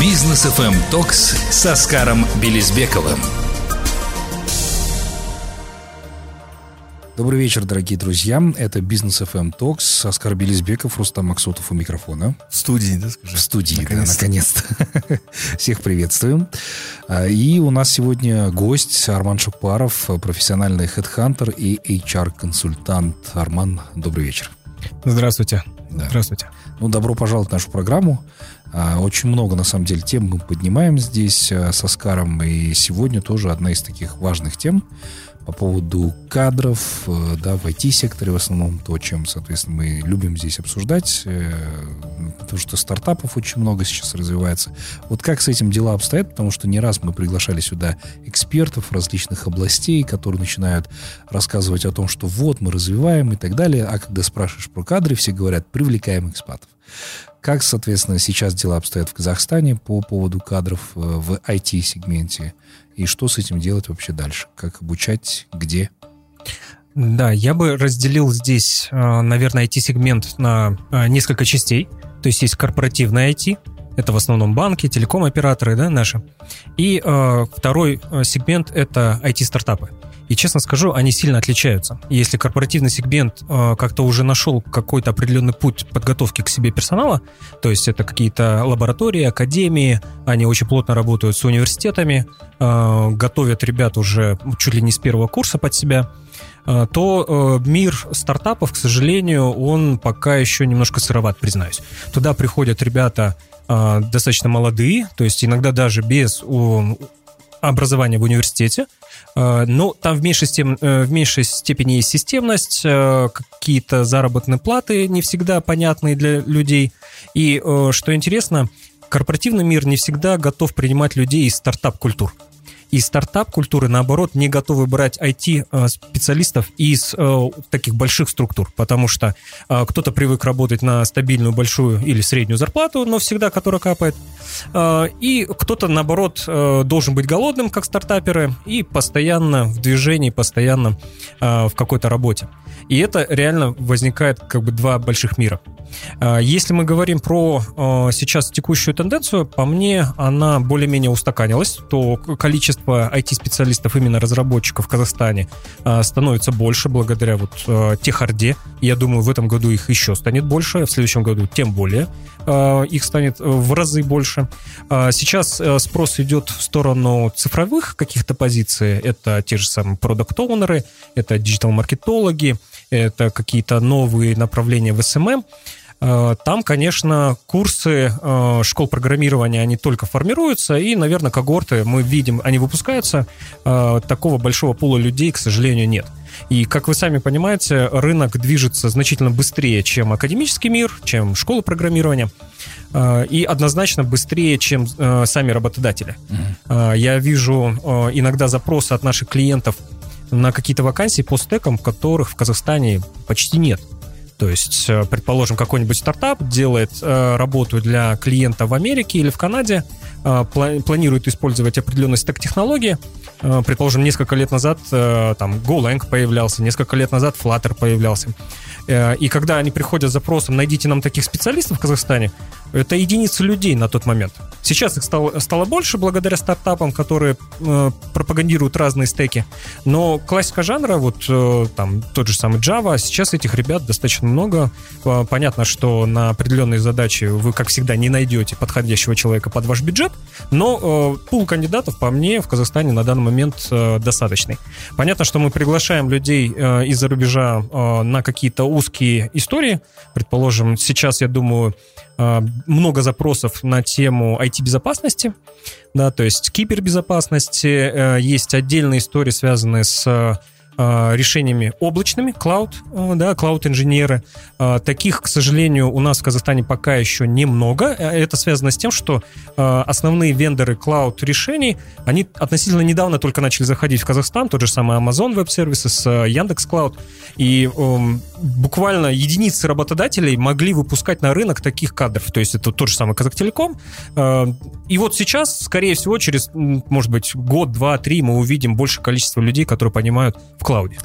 Бизнес FM Токс с Оскаром Белизбековым. Добрый вечер, дорогие друзья. Это Бизнес FM Talks. Оскар Белизбеков, Рустам Максутов у микрофона. В студии, да, скажи? В студии, наконец-то. да, наконец-то. Всех приветствуем. А, и у нас сегодня гость Арман Шупаров, профессиональный хедхантер и HR-консультант. Арман, добрый вечер. Здравствуйте. Да. Здравствуйте. Ну, добро пожаловать в нашу программу. А, очень много, на самом деле, тем мы поднимаем здесь а, с Оскаром. И сегодня тоже одна из таких важных тем – по поводу кадров, э, да, в IT-секторе в основном, то, чем, соответственно, мы любим здесь обсуждать, э, потому что стартапов очень много сейчас развивается. Вот как с этим дела обстоят, потому что не раз мы приглашали сюда экспертов различных областей, которые начинают рассказывать о том, что вот мы развиваем и так далее, а когда спрашиваешь про кадры, все говорят, привлекаем экспатов. Как, соответственно, сейчас дела обстоят в Казахстане по поводу кадров э, в IT-сегменте? И что с этим делать вообще дальше? Как обучать? Где? Да, я бы разделил здесь, э, наверное, IT-сегмент на э, несколько частей. То есть есть корпоративный IT, это в основном банки, телеком-операторы, да, наши. И э, второй сегмент — это IT-стартапы. И честно скажу, они сильно отличаются. Если корпоративный сегмент э, как-то уже нашел какой-то определенный путь подготовки к себе персонала, то есть это какие-то лаборатории, академии, они очень плотно работают с университетами, э, готовят ребят уже чуть ли не с первого курса под себя, э, то э, мир стартапов, к сожалению, он пока еще немножко сыроват, признаюсь. Туда приходят ребята э, достаточно молодые, то есть иногда даже без образования в университете, э, но там в меньшей, степени, э, в меньшей степени есть системность, э, какие-то заработные платы не всегда понятные для людей. И что интересно, корпоративный мир не всегда готов принимать людей из стартап-культур и стартап-культуры, наоборот, не готовы брать IT-специалистов из э, таких больших структур, потому что э, кто-то привык работать на стабильную большую или среднюю зарплату, но всегда которая капает, э, и кто-то, наоборот, должен быть голодным, как стартаперы, и постоянно в движении, постоянно в какой-то работе. И это реально возникает как бы два больших мира. А, если мы говорим про а, сейчас текущую тенденцию, по мне она более-менее устаканилась, то количество IT-специалистов, именно разработчиков в Казахстане а, становится больше благодаря вот техарде. Я думаю, в этом году их еще станет больше, в следующем году тем более их станет в разы больше. Сейчас спрос идет в сторону цифровых каких-то позиций. Это те же самые продукт-оунеры, это диджитал-маркетологи, это какие-то новые направления в SMM. Э, там, конечно, курсы э, школ программирования, они только формируются, и, наверное, когорты, мы видим, они выпускаются. Э, такого большого пула людей, к сожалению, нет. И, как вы сами понимаете, рынок движется значительно быстрее, чем академический мир, чем школа программирования, и однозначно быстрее, чем сами работодатели. Mm-hmm. Я вижу иногда запросы от наших клиентов на какие-то вакансии по стекам, которых в Казахстане почти нет. То есть, э, предположим, какой-нибудь стартап делает э, работу для клиента в Америке или в Канаде, э, планирует использовать определенный стек технологии. Э, предположим, несколько лет назад э, там GoLang появлялся, несколько лет назад Flutter появлялся. Э, и когда они приходят с запросом «найдите нам таких специалистов в Казахстане», это единицы людей на тот момент. Сейчас их стало, стало больше благодаря стартапам, которые э, пропагандируют разные стеки. Но классика жанра, вот э, там тот же самый Java, сейчас этих ребят достаточно много. Э, понятно, что на определенные задачи вы, как всегда, не найдете подходящего человека под ваш бюджет, но э, пул кандидатов, по мне, в Казахстане на данный момент э, достаточный. Понятно, что мы приглашаем людей э, из-за рубежа э, на какие-то узкие истории. Предположим, сейчас, я думаю, много запросов на тему IT-безопасности, да, то есть кибербезопасности. Э, есть отдельные истории, связанные с решениями облачными, клауд, э, да, клауд-инженеры. Э, таких, к сожалению, у нас в Казахстане пока еще немного. Это связано с тем, что основные вендоры клауд-решений, они относительно недавно только начали заходить в Казахстан, тот же самый Amazon Web Services, Яндекс Cloud, и эм, буквально единицы работодателей могли выпускать на рынок таких кадров, то есть это тот же самый Казахтелеком. И вот сейчас, скорее всего, через, может быть, год, два, три мы увидим больше количество людей, которые понимают в клауде.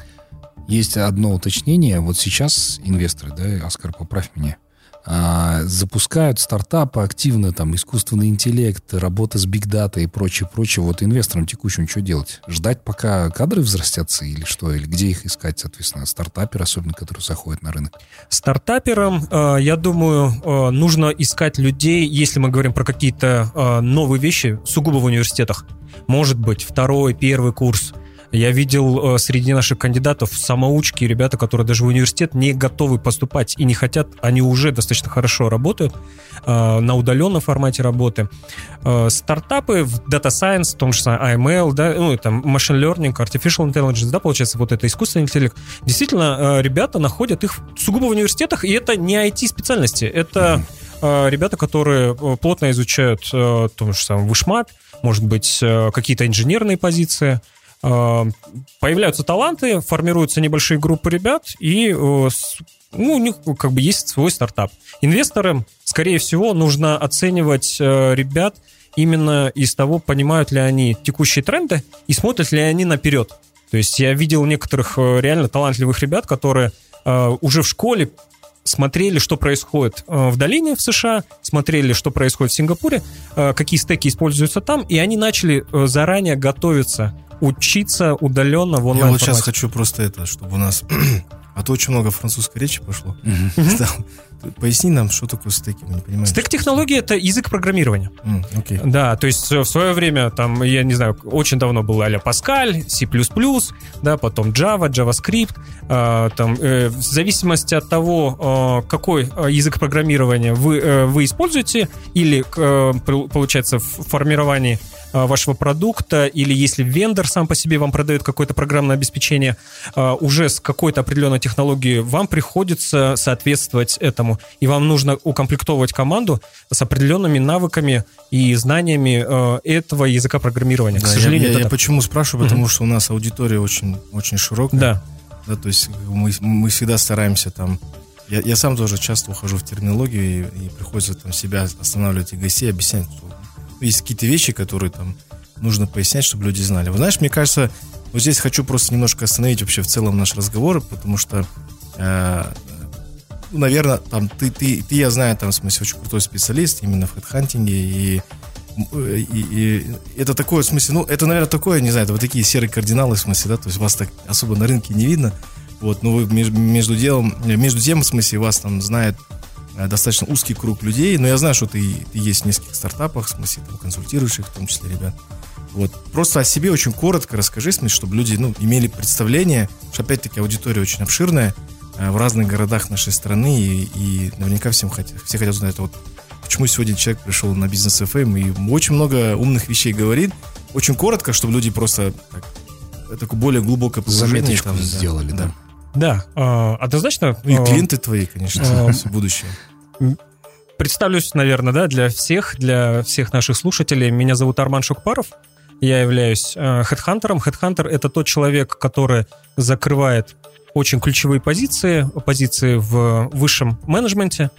Есть одно уточнение. Вот сейчас инвесторы, да, Оскар, поправь меня, а, запускают стартапы активно, там, искусственный интеллект, работа с бигдатой и прочее, прочее. Вот инвесторам текущим что делать? Ждать, пока кадры взрастятся или что? Или где их искать, соответственно, стартапер, особенно, который заходит на рынок? Стартаперам, э, я думаю, э, нужно искать людей, если мы говорим про какие-то э, новые вещи, сугубо в университетах. Может быть, второй, первый курс – я видел э, среди наших кандидатов самоучки, ребята, которые даже в университет не готовы поступать и не хотят, они уже достаточно хорошо работают э, на удаленном формате работы. Э, стартапы в Data Science, в том же самом AML, да, ну, там, Machine Learning, Artificial Intelligence, да, получается, вот это искусственный интеллект. Действительно, ребята находят их сугубо в университетах, и это не IT-специальности, это ребята, которые плотно изучают то же самое вышмат, может быть, какие-то инженерные позиции, появляются таланты, формируются небольшие группы ребят, и э, ну, у них как бы есть свой стартап. Инвесторам, скорее всего, нужно оценивать э, ребят именно из того, понимают ли они текущие тренды и смотрят ли они наперед. То есть я видел некоторых реально талантливых ребят, которые уже в школе смотрели, что происходит в долине в США, смотрели, что происходит в Сингапуре, какие стеки используются там, и они начали заранее готовиться учиться удаленно в онлайн Я вот сейчас хочу просто это, чтобы у нас... а то очень много французской речи пошло. Поясни нам, что такое стеки, мы не понимаем. Стек-технология — это язык программирования. Mm, okay. Да, то есть в свое время, там, я не знаю, очень давно был а-ля Pascal, C++, да, потом Java, JavaScript, э, там, э, в зависимости от того, э, какой э, язык программирования вы, э, вы используете, или, э, получается, в формировании Э, вашего продукта, или если вендор сам по себе вам продает какое-то программное обеспечение, э, уже с какой-то определенной технологией, вам приходится соответствовать этому. И вам нужно укомплектовывать команду с определенными навыками и знаниями э, этого языка программирования. Да, К сожалению, я, я, я почему спрашиваю, потому что у нас аудитория очень, очень широкая. Да. Да, то есть мы, мы всегда стараемся там я, я сам тоже часто ухожу в терминологию и, и приходится там себя останавливать и гостей, объяснять, есть какие-то вещи, которые там нужно пояснять, чтобы люди знали. Вы знаешь, мне кажется, вот здесь хочу просто немножко остановить вообще в целом наш разговор, потому что, э, наверное, там ты, ты, ты, я знаю, там, в смысле, очень крутой специалист именно в хедхантинге, и, и, и это такое, в смысле, ну, это, наверное, такое, не знаю, это вот такие серые кардиналы, в смысле, да, то есть вас так особо на рынке не видно, вот, но вы между, делом, между тем, в смысле, вас там знает Э, достаточно узкий круг людей, но я знаю, что ты, ты есть в нескольких стартапах, в смысле, там, консультируешь в том числе ребят. Вот. Просто о себе очень коротко расскажи, в смысле, чтобы люди ну, имели представление, что, опять-таки, аудитория очень обширная в разных городах нашей страны, и, и наверняка всем хотят, все хотят узнать, вот, почему сегодня человек пришел на бизнес FM и очень много умных вещей говорит. Очень коротко, чтобы люди просто так, такое более глубокое погружение там, сделали, да. да. Да, э, однозначно. Ну и э, клиенты твои, конечно, э, будущее. Представлюсь, наверное, да, для всех, для всех наших слушателей. Меня зовут Арман Шукпаров. Я являюсь хедхантером. Хедхантер — это тот человек, который закрывает очень ключевые позиции, позиции в высшем менеджменте.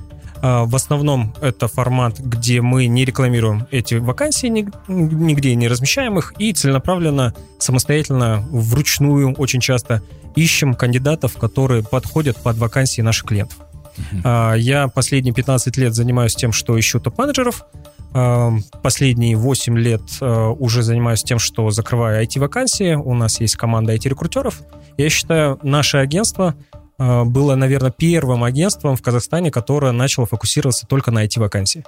В основном это формат, где мы не рекламируем эти вакансии, нигде не размещаем их, и целенаправленно, самостоятельно, вручную очень часто ищем кандидатов, которые подходят под вакансии наших клиентов. Uh-huh. Я последние 15 лет занимаюсь тем, что ищу топ-менеджеров. А, последние 8 лет а, уже занимаюсь тем, что закрываю IT-вакансии. У нас есть команда IT-рекрутеров. Я считаю, наше агентство было, наверное, первым агентством в Казахстане, которое начало фокусироваться только на IT-вакансии.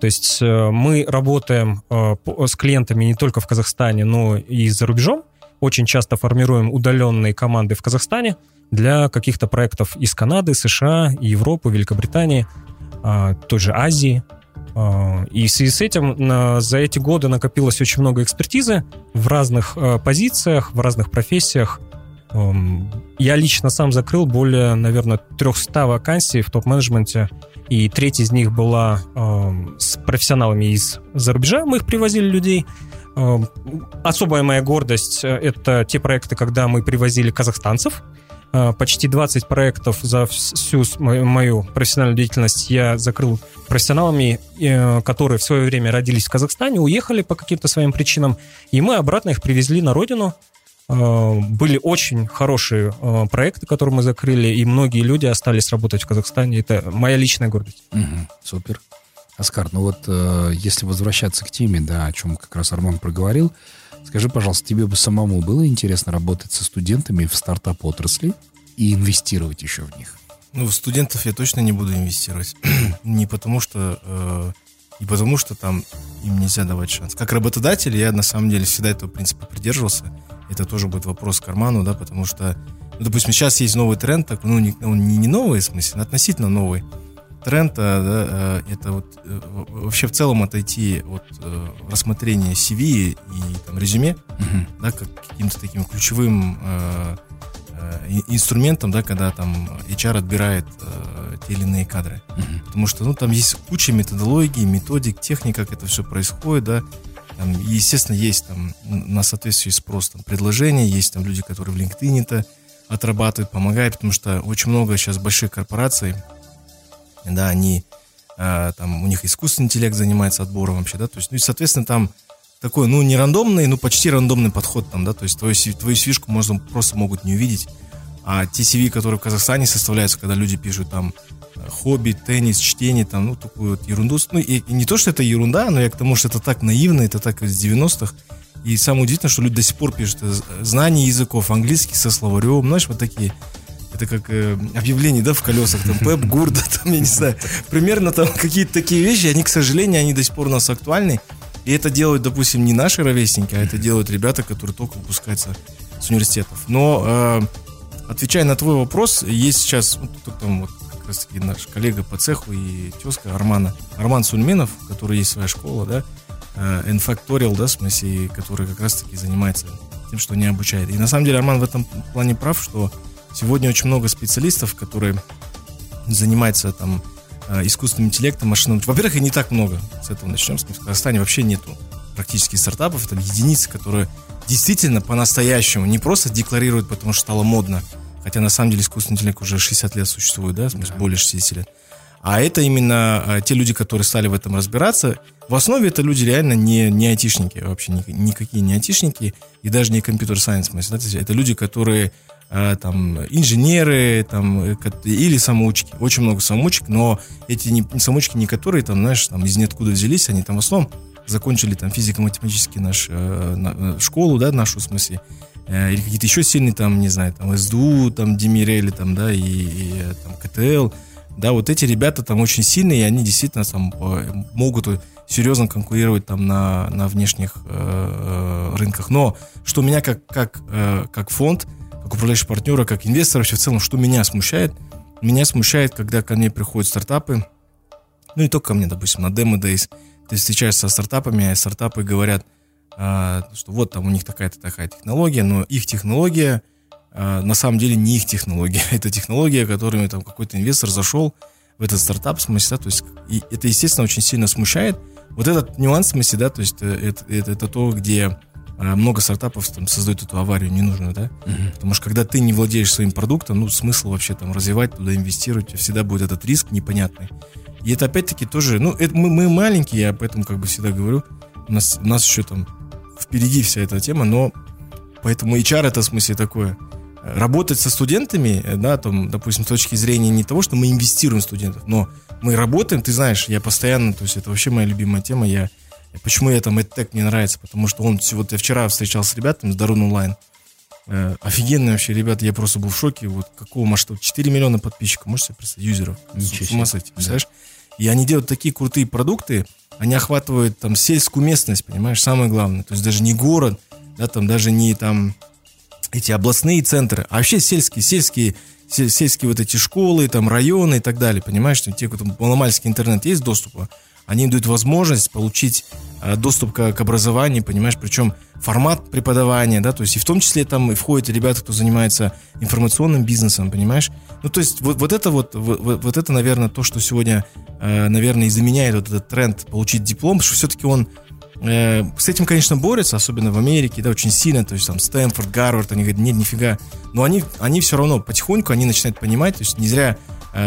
То есть э, мы работаем с клиентами не только в Казахстане, но и за рубежом очень часто формируем удаленные команды в Казахстане для каких-то проектов из Канады, США, Европы, Великобритании, той же Азии. И в связи с этим за эти годы накопилось очень много экспертизы в разных позициях, в разных профессиях. Я лично сам закрыл более, наверное, 300 вакансий в топ-менеджменте, и треть из них была с профессионалами из-за рубежа. Мы их привозили людей, Эм, особая моя гордость э, — это те проекты, когда мы привозили казахстанцев. Э, почти 20 проектов за всю мою профессиональную деятельность я закрыл профессионалами, э, которые в свое время родились в Казахстане, уехали по каким-то своим причинам, и мы обратно их привезли на родину. Э, были очень хорошие э, проекты, которые мы закрыли, и многие люди остались работать в Казахстане. Это моя личная гордость. Угу, супер. Оскар, ну вот э, если возвращаться к теме, да, о чем как раз Арман проговорил, скажи, пожалуйста, тебе бы самому было интересно работать со студентами в стартап-отрасли и инвестировать еще в них? Ну, в студентов я точно не буду инвестировать. не потому что... Э, не потому что там им нельзя давать шанс. Как работодатель я на самом деле всегда этого принципа придерживался. Это тоже будет вопрос к карману, да, потому что, ну, допустим, сейчас есть новый тренд, так, ну, не, он не, не новый, в смысле, но относительно новый тренд, а, да, э, это вот э, вообще в целом отойти от э, рассмотрения CV и там, резюме, uh-huh. да, как каким-то таким ключевым инструментом, да, когда там HR отбирает э, те или иные кадры. Uh-huh. Потому что, ну, там есть куча методологий, методик, техник, как это все происходит, да. Там, естественно, есть там на соответствии спрос там, предложения, есть там люди, которые в LinkedIn это отрабатывают, помогают, потому что очень много сейчас больших корпораций, да, они, э, там, у них искусственный интеллект занимается отбором вообще, да, то есть, ну и, соответственно, там такой, ну, не рандомный, ну, почти рандомный подход там, да, то есть твою, твою свишку можно просто могут не увидеть, а те CV, которые в Казахстане составляются, когда люди пишут там хобби, теннис, чтение, там, ну, такую вот ерунду, ну, и, и не то, что это ерунда, но я к тому, что это так наивно, это так из 90-х, и самое удивительное, что люди до сих пор пишут э, знание языков, английский со словарем, знаешь, вот такие это как э, объявление, да, в колесах, там, Пеп, Гурда, там, я не знаю, примерно там какие-то такие вещи, они, к сожалению, они до сих пор у нас актуальны, и это делают, допустим, не наши ровесники, а это делают ребята, которые только выпускаются с университетов. Но, э, отвечая на твой вопрос, есть сейчас, ну, тут, там вот как раз таки наш коллега по цеху и тезка Армана, Арман Сульменов, который есть своя школа, да, э, Enfactorial, да, в смысле, который как раз таки занимается тем, что не обучает. И на самом деле Арман в этом плане прав, что Сегодня очень много специалистов, которые занимаются там э, искусственным интеллектом, машинным. Во-первых, и не так много. С этого начнем. В Казахстане вообще нету практически стартапов. Это единицы, которые действительно по-настоящему не просто декларируют, потому что стало модно. Хотя на самом деле искусственный интеллект уже 60 лет существует, да, в смысле, более 60 лет. А это именно а, те люди, которые стали в этом разбираться. В основе это люди реально не, не айтишники, вообще ни, никакие не айтишники и даже не компьютер-сайенс. Это люди, которые Э, там инженеры там, э, или самоучки. Очень много самоучек, но эти не, самоучки не которые там, знаешь, там из ниоткуда взялись, они там в основном закончили там физико-математический наш э, на, школу, да, нашу в смысле, э, или какие-то еще сильные там, не знаю, там СДУ, там Демирели, там, да, и, и там КТЛ, да, вот эти ребята там очень сильные, и они действительно там могут серьезно конкурировать там на, на внешних э, рынках. Но что меня как, как, э, как фонд как управляющего партнера, как инвестора вообще в целом, что меня смущает? Меня смущает, когда ко мне приходят стартапы, ну не только ко мне, допустим, на Demo Days, ты встречаешься со стартапами, а стартапы говорят, что вот там у них такая-то такая технология, но их технология а, на самом деле не их технология, это технология, которыми там какой-то инвестор зашел в этот стартап, в смысле, да, то есть и это, естественно, очень сильно смущает. Вот этот нюанс, в смысле, да, то есть э, это, это, это то, где а много стартапов там создают эту аварию ненужную, да? Uh-huh. Потому что когда ты не владеешь своим продуктом, ну, смысл вообще там развивать, туда инвестировать, всегда будет этот риск непонятный. И это опять-таки тоже, ну, это, мы, мы маленькие, я об этом как бы всегда говорю. У нас, у нас еще там впереди вся эта тема, но поэтому HR это в смысле такое. Работать со студентами, да, там, допустим, с точки зрения не того, что мы инвестируем в студентов, но мы работаем, ты знаешь, я постоянно, то есть это вообще моя любимая тема, я Почему я там EdTech мне нравится? Потому что он, вот я вчера встречался с ребятами с Дарун онлайн. Э, офигенные вообще ребята, я просто был в шоке. Вот какого масштаба? 4 миллиона подписчиков, можете себе представить, юзеров. С ума сойти, представляешь? Да. И они делают такие крутые продукты, они охватывают там сельскую местность, понимаешь, самое главное. То есть даже не город, да, там даже не там эти областные центры, а вообще сельские, сельские, сельские вот эти школы, там районы и так далее, понимаешь, что те, кто маломальский интернет есть доступа, они дают возможность получить э, доступ к, к образованию, понимаешь, причем формат преподавания, да, то есть и в том числе там и входят ребята, кто занимается информационным бизнесом, понимаешь? Ну, то есть вот, вот это вот, вот, вот это, наверное, то, что сегодня, э, наверное, и заменяет вот этот тренд получить диплом, потому что все-таки он э, с этим, конечно, борется, особенно в Америке, да, очень сильно, то есть там Стэнфорд, Гарвард, они говорят, нет, нифига, но они, они все равно потихоньку, они начинают понимать, то есть не зря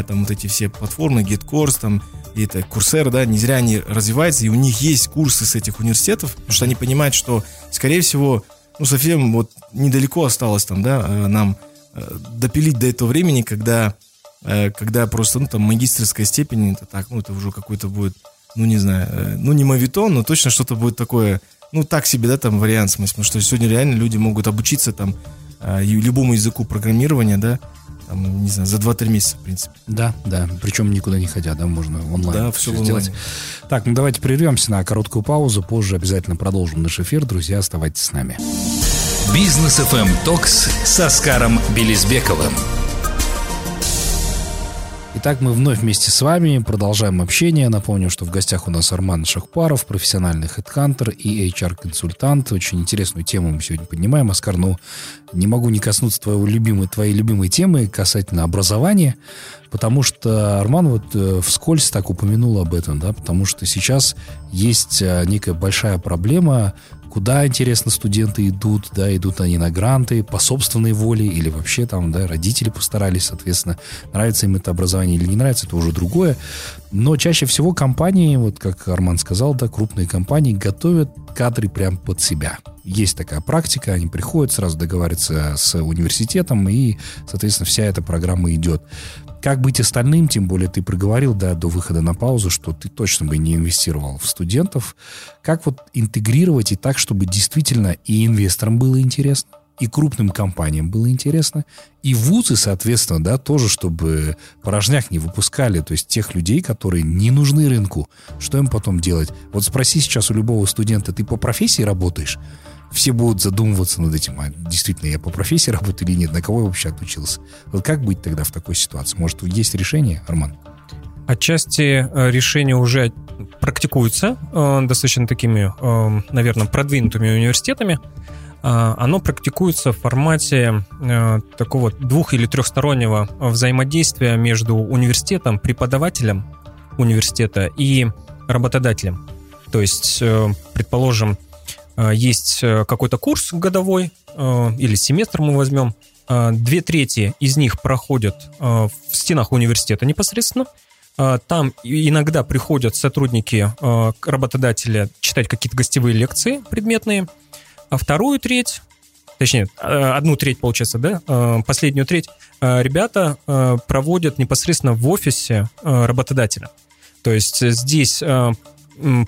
там вот эти все платформы, GetCourse, там, и это Курсера, да, не зря они развиваются, и у них есть курсы с этих университетов, потому что они понимают, что, скорее всего, ну, совсем вот недалеко осталось там, да, э, нам э, допилить до этого времени, когда, э, когда просто, ну, там, магистрская степень, это так, ну, это уже какой-то будет, ну, не знаю, ну, не мавитон, но точно что-то будет такое, ну, так себе, да, там, вариант, в смысле, что сегодня реально люди могут обучиться там любому языку программирования, да, там, не знаю, за 2-3 месяца, в принципе. Да, да. Причем никуда не ходя, да, можно онлайн. Да, все, все сделать. Так, ну давайте прервемся на короткую паузу. Позже обязательно продолжим наш эфир. Друзья, оставайтесь с нами. Бизнес FM Токс с Оскаром Белизбековым. Итак, мы вновь вместе с вами продолжаем общение. Напомню, что в гостях у нас Арман Шахпаров, профессиональный хедхантер и HR-консультант. Очень интересную тему мы сегодня поднимаем. Оскар, ну, не могу не коснуться твоего любимой, твоей любимой темы касательно образования, потому что Арман вот э, вскользь так упомянул об этом, да, потому что сейчас есть э, некая большая проблема куда, интересно, студенты идут, да, идут они на гранты по собственной воле или вообще там, да, родители постарались, соответственно, нравится им это образование или не нравится, это уже другое. Но чаще всего компании, вот как Арман сказал, да, крупные компании готовят кадры прям под себя. Есть такая практика, они приходят, сразу договариваются с университетом, и, соответственно, вся эта программа идет. Как быть остальным, тем более ты проговорил, да, до выхода на паузу, что ты точно бы не инвестировал в студентов. Как вот интегрировать и так, чтобы действительно и инвесторам было интересно, и крупным компаниям было интересно, и вузы, соответственно, да, тоже, чтобы порожняк не выпускали, то есть тех людей, которые не нужны рынку. Что им потом делать? Вот спроси сейчас у любого студента, ты по профессии работаешь? Все будут задумываться над этим, а действительно я по профессии работаю или нет, на кого я вообще отучился. Вот как быть тогда в такой ситуации? Может, есть решение, Арман? Отчасти э, решения уже практикуются э, достаточно такими, э, наверное, продвинутыми университетами. Оно практикуется в формате такого двух- или трехстороннего взаимодействия между университетом, преподавателем университета и работодателем. То есть, предположим, есть э, какой-то курс годовой э, или семестр мы возьмем. Две трети из них проходят в стенах университета непосредственно. Там иногда приходят сотрудники работодателя читать какие-то гостевые лекции предметные, а вторую треть, точнее, одну треть, получается, да, последнюю треть ребята проводят непосредственно в офисе работодателя. То есть здесь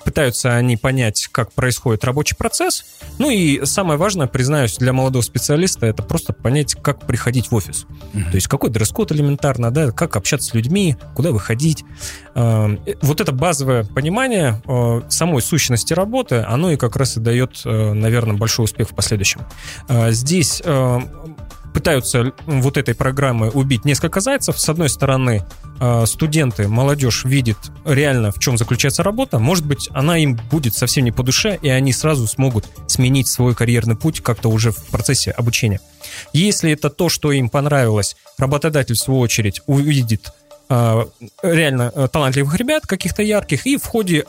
пытаются они понять, как происходит рабочий процесс. Ну и самое важное, признаюсь, для молодого специалиста это просто понять, как приходить в офис. Mm-hmm. То есть какой дресс-код элементарно, да, как общаться с людьми, куда выходить. Э, вот это базовое понимание э, самой сущности работы, оно и как раз и дает, э, наверное, большой успех в последующем. Здесь пытаются вот этой программы убить несколько зайцев. С одной стороны, э, студенты, молодежь видит реально, в чем заключается работа. Может быть, она им будет совсем не по душе, и они сразу смогут сменить свой карьерный путь как-то уже в процессе обучения. Если это то, что им понравилось, работодатель, в свою очередь, увидит э, реально э, талантливых ребят, каких-то ярких, и в ходе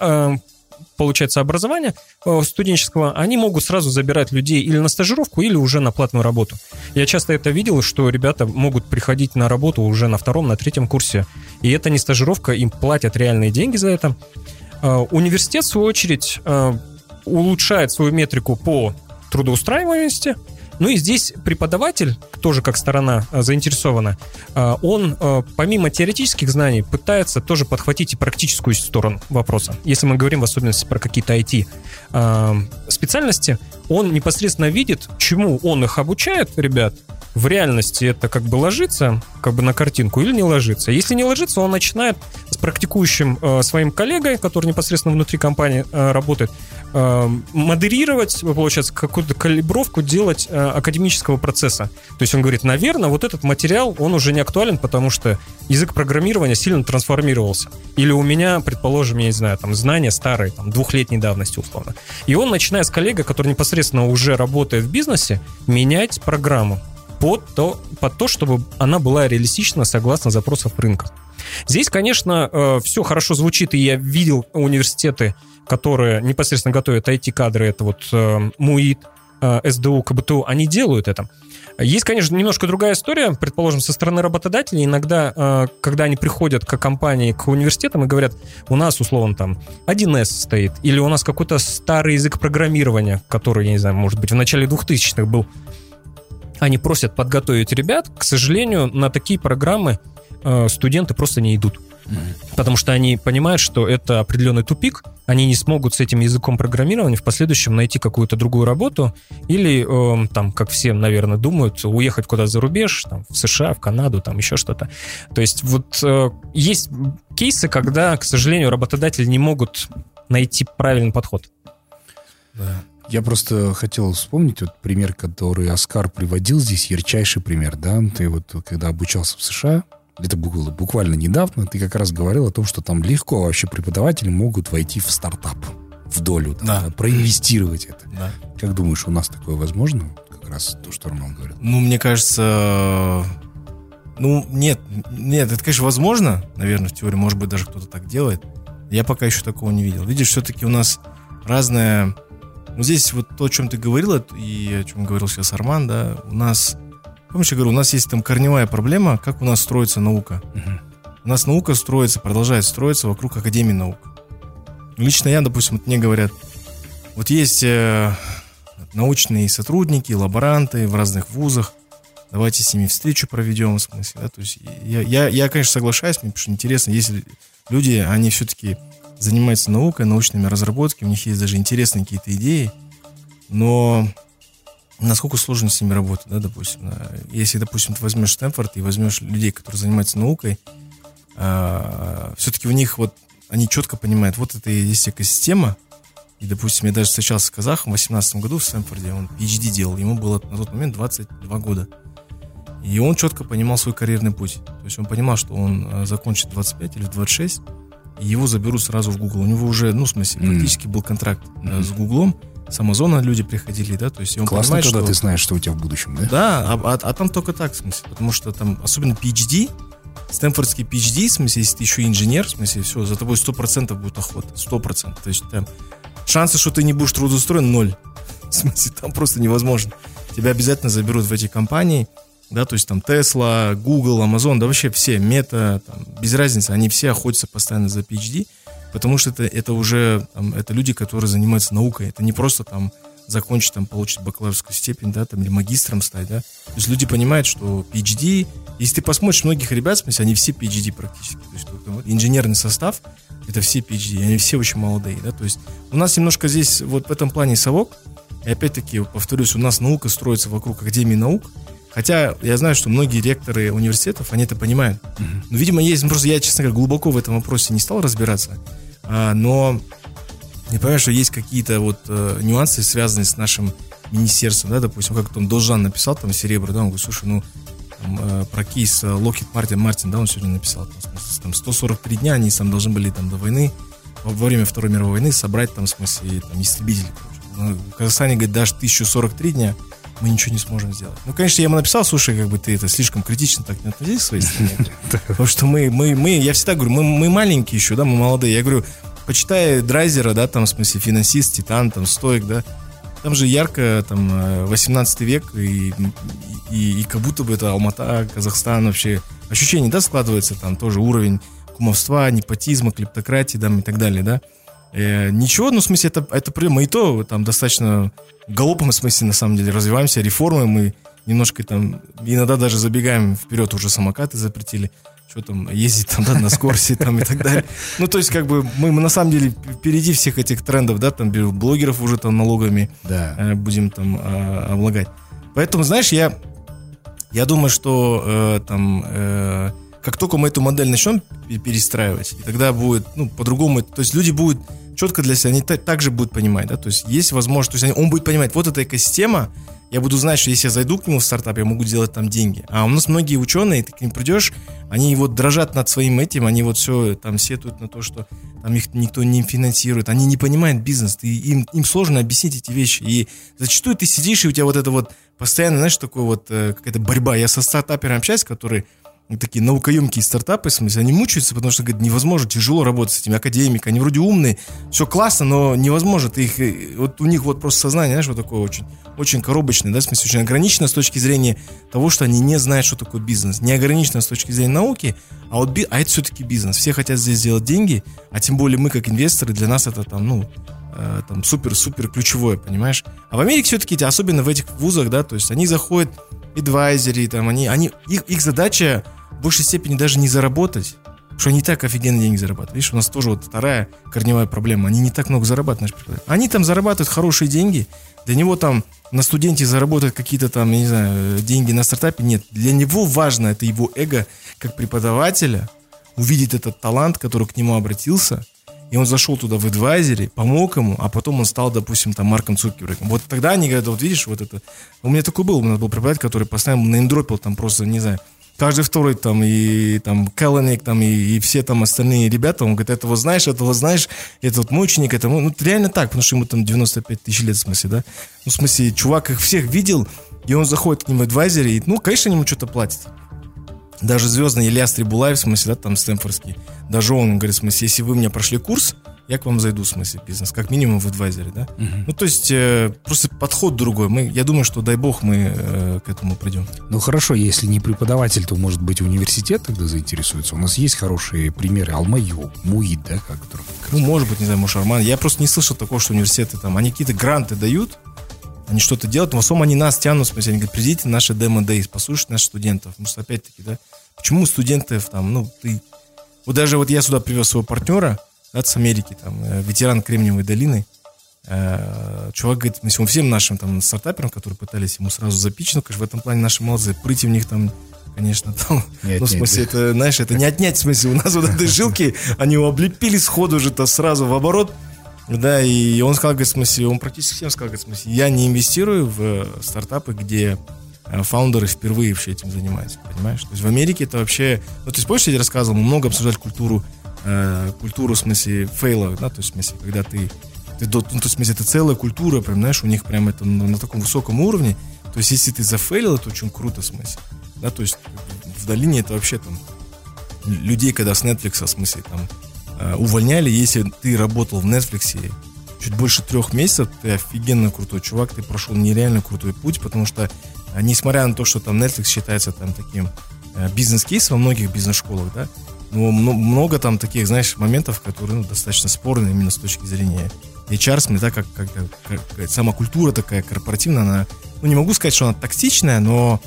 получается, образования э, студенческого, они могут сразу забирать людей или на стажировку, или уже на платную работу. Я часто это видел, что ребята могут приходить на работу уже на втором, на третьем курсе, и это не стажировка, им платят реальные деньги за это. Э, университет, в свою очередь, э, улучшает свою метрику по трудоустраиваемости, ну и здесь преподаватель, тоже как сторона а, заинтересована, а, он а, помимо теоретических знаний пытается тоже подхватить и практическую сторону вопроса. Если мы говорим в особенности про какие-то IT специальности, он непосредственно видит, чему он их обучает, ребят, в реальности это как бы ложится как бы на картинку или не ложится. Если не ложится, он начинает с практикующим э, своим коллегой, который непосредственно внутри компании э, работает, э, модерировать, получается, какую-то калибровку делать э, академического процесса. То есть он говорит, наверное, вот этот материал, он уже не актуален, потому что язык программирования сильно трансформировался. Или у меня, предположим, я не знаю, там знания старые, там двухлетней давности условно. И он, начиная с коллега, который непосредственно уже работает в бизнесе, менять программу под то, под то, чтобы она была реалистична согласно запросов рынка. Здесь, конечно, э, все хорошо звучит, и я видел университеты, которые непосредственно готовят IT-кадры, это вот э, МУИТ, э, СДУ, КБТУ, они делают это. Есть, конечно, немножко другая история, предположим, со стороны работодателей. Иногда, когда они приходят к компании, к университетам и говорят, у нас, условно, там 1С стоит, или у нас какой-то старый язык программирования, который, я не знаю, может быть, в начале 2000-х был, они просят подготовить ребят. К сожалению, на такие программы э, студенты просто не идут. Потому что они понимают, что это определенный тупик, они не смогут с этим языком программирования в последующем найти какую-то другую работу или, э, там, как все, наверное, думают, уехать куда-то за рубеж, там, в США, в Канаду, там, еще что-то. То есть вот э, есть кейсы, когда, к сожалению, работодатели не могут найти правильный подход. Да. Я просто хотел вспомнить вот пример, который Оскар приводил здесь, ярчайший пример, да, ты вот когда обучался в США, это было буквально недавно, ты как раз говорил о том, что там легко вообще преподаватели могут войти в стартап, в долю, да, да. проинвестировать это. Да. Как думаешь, у нас такое возможно? Как раз то, что Роман говорит. Ну, мне кажется, ну, нет, нет, это, конечно, возможно, наверное, в теории, может быть, даже кто-то так делает. Я пока еще такого не видел. Видишь, все-таки у нас разная... Ну, здесь вот то, о чем ты говорил, и о чем говорил сейчас Арман, да, у нас Помнишь, я говорю, у нас есть там корневая проблема, как у нас строится наука. Угу. У нас наука строится, продолжает строиться вокруг Академии наук. Лично я, допустим, вот мне говорят, вот есть э, научные сотрудники, лаборанты в разных вузах, давайте с ними встречу проведем, в смысле, да, то есть я, я, я конечно, соглашаюсь, мне потому что интересно, если люди, они все-таки занимаются наукой, научными разработками, у них есть даже интересные какие-то идеи, но насколько сложно с ними работать, да, допустим. Если, допустим, ты возьмешь Стэнфорд и возьмешь людей, которые занимаются наукой, а, все-таки у них вот, они четко понимают, вот это и есть экосистема, и, допустим, я даже встречался с казахом в 18 году в Стэнфорде, он PhD делал, ему было на тот момент 22 года. И он четко понимал свой карьерный путь. То есть он понимал, что он а, закончит 25 или в 26, и его заберут сразу в Google. У него уже, ну, в смысле, практически был контракт mm-hmm. с Гуглом, с Амазона люди приходили, да, то есть он Классно, понимает, когда что... ты знаешь, что у тебя в будущем, да? Да, а, а, а там только так, в смысле, потому что там, особенно PhD, Стэнфордский PhD, в смысле, если ты еще инженер, в смысле, все, за тобой 100% будет охота, 100%. То есть там шансы, что ты не будешь трудоустроен, ноль. В смысле, там просто невозможно. Тебя обязательно заберут в эти компании, да, то есть там Tesla, Google, Amazon, да вообще все, Meta, там, без разницы, они все охотятся постоянно за PhD, потому что это, это уже там, это люди, которые занимаются наукой. Это не просто там закончить, там, получить бакалаврскую степень, да, там, или магистром стать, да. То есть люди понимают, что PhD, если ты посмотришь многих ребят, в смысле, они все PhD практически. То есть вот, инженерный состав, это все PhD, они все очень молодые, да. То есть у нас немножко здесь вот в этом плане совок, и опять-таки, повторюсь, у нас наука строится вокруг Академии наук, Хотя я знаю, что многие ректоры университетов, они это понимают. Но, видимо, есть, ну, просто я, честно говоря, глубоко в этом вопросе не стал разбираться. А, но я понимаю, что есть какие-то вот э, нюансы, связанные с нашим министерством, да, допустим, как там Должан написал, там, Серебро, да, он говорит, слушай, ну, там, э, про кейс э, Локхит Мартин, Мартин, да, он сегодня написал, там, там 143 дня они там должны были там до войны, во, время Второй мировой войны собрать там, в смысле, там, истребители, ну, в Казахстане, говорит, даже 1043 дня мы ничего не сможем сделать. Ну, конечно, я ему написал, слушай, как бы ты это слишком критично так не относись к своей стране. Потому что мы, мы, мы, я всегда говорю, мы, мы маленькие еще, да, мы молодые. Я говорю, почитай Драйзера, да, там, в смысле, финансист, Титан, там, Стоик, да. Там же ярко, там, 18 век, и, и, и как будто бы это Алмата, Казахстан вообще. Ощущение, да, складывается там тоже уровень кумовства, непотизма, клептократии, да, и так далее, да. Э, ничего, ну, в смысле, это, это проблема. И то там достаточно галопом, в смысле, на самом деле, развиваемся, реформы мы немножко там, иногда даже забегаем вперед, уже самокаты запретили, что там, ездить там, да, на скорости там и так далее. Ну, то есть, как бы, мы, мы на самом деле впереди всех этих трендов, да, там, блогеров уже там налогами да. э, будем там э, облагать. Поэтому, знаешь, я, я думаю, что э, там, э, как только мы эту модель начнем перестраивать, и тогда будет, ну, по-другому, то есть люди будут четко для себя, они также будут понимать, да, то есть есть возможность, то есть он будет понимать, вот эта экосистема, я буду знать, что если я зайду к нему в стартап, я могу делать там деньги. А у нас многие ученые, ты к ним придешь, они вот дрожат над своим этим, они вот все там сетуют на то, что там их никто не финансирует, они не понимают бизнес, ты, им, им сложно объяснить эти вещи. И зачастую ты сидишь, и у тебя вот это вот постоянно, знаешь, такой вот э, какая-то борьба. Я со стартапером общаюсь, который такие наукоемкие стартапы, в смысле, они мучаются, потому что, говорит, невозможно, тяжело работать с этими академиками, они вроде умные, все классно, но невозможно, ты их, э, вот у них вот просто сознание, знаешь, вот такое очень, очень коробочное, да, в смысле, очень ограничено с точки зрения того, что они не знают, что такое бизнес, не ограничено с точки зрения науки, а вот, а это все-таки бизнес, все хотят здесь сделать деньги, а тем более мы, как инвесторы, для нас это там, ну, э, там супер-супер ключевое, понимаешь? А в Америке все-таки, особенно в этих вузах, да, то есть они заходят, адвайзери, там, они, они, их, их задача в большей степени даже не заработать, потому что они так офигенно деньги зарабатывают. Видишь, у нас тоже вот вторая корневая проблема. Они не так много зарабатывают. Они там зарабатывают хорошие деньги. Для него там на студенте заработать какие-то там, я не знаю, деньги на стартапе. Нет. Для него важно, это его эго как преподавателя, увидеть этот талант, который к нему обратился, и он зашел туда в адвайзере, помог ему, а потом он стал, допустим, там Марком Цукербергом. Вот тогда они говорят, вот видишь, вот это... У меня такой был, у нас был преподаватель, который постоянно неймдропил там просто, не знаю, каждый второй там и там Келленик там и, и все там остальные ребята, он говорит, этого знаешь, этого знаешь, это вот мой ученик, это мой, ну реально так, потому что ему там 95 тысяч лет в смысле, да, ну в смысле, чувак их всех видел, и он заходит к ним в адвайзере, и, ну, конечно, ему что-то платят. Даже звездный Илья Стрибулаев, в смысле, да, там стэнфордский, даже он говорит, в смысле, если вы мне прошли курс, я к вам зайду, в смысле, бизнес, как минимум в адвайзере, да? Угу. Ну, то есть, э, просто подход другой. Мы, я думаю, что, дай бог, мы э, к этому придем. Ну, хорошо, если не преподаватель, то, может быть, университет тогда заинтересуется. У нас есть хорошие примеры. Алмаю, МУИД, да? Как, ну, может быть, не знаю, может, Арман. Я просто не слышал такого, что университеты там, они какие-то гранты дают, они что-то делают, но в основном они нас тянут, в смысле, они говорят, придите на наши демо-дейс, послушайте наших студентов. Потому что, опять-таки, да, почему студентов там, ну, ты... Вот даже вот я сюда привез своего партнера, да, с Америки, там, э, ветеран Кремниевой долины. Э, чувак говорит, мы всем нашим там стартаперам, которые пытались ему сразу запичить, ну, конечно, в этом плане наши молодцы, прыти в них там конечно, там, не ну, в смысле, это, знаешь, это не отнять, в смысле, у нас вот этой жилки, они его облепили сходу уже-то сразу в оборот, да, и он сказал, говорит, в смысле, он практически всем сказал, говорит, в смысле, я не инвестирую в стартапы, где э, фаундеры впервые вообще этим занимаются, понимаешь? То есть в Америке это вообще, ну, то есть помнишь, я тебе рассказывал, мы много обсуждали культуру э, культуру, в смысле, фейла, да, то есть, в смысле, когда ты, ты ну, то есть, в смысле, это целая культура, прям, знаешь, у них прям это на, на таком высоком уровне, то есть, если ты зафейлил, это очень круто, в смысле, да, то есть, в долине это вообще там, людей, когда с Netflix, в смысле, там, э, увольняли, если ты работал в Netflix чуть больше трех месяцев, ты офигенно крутой чувак, ты прошел нереально крутой путь, потому что, э, несмотря на то, что там Netflix считается там таким э, бизнес-кейсом во многих бизнес-школах, да, ну, много там таких, знаешь, моментов, которые ну, достаточно спорные именно с точки зрения HR, мне так как, как, как сама культура такая корпоративная, она, ну, не могу сказать, что она токсичная, но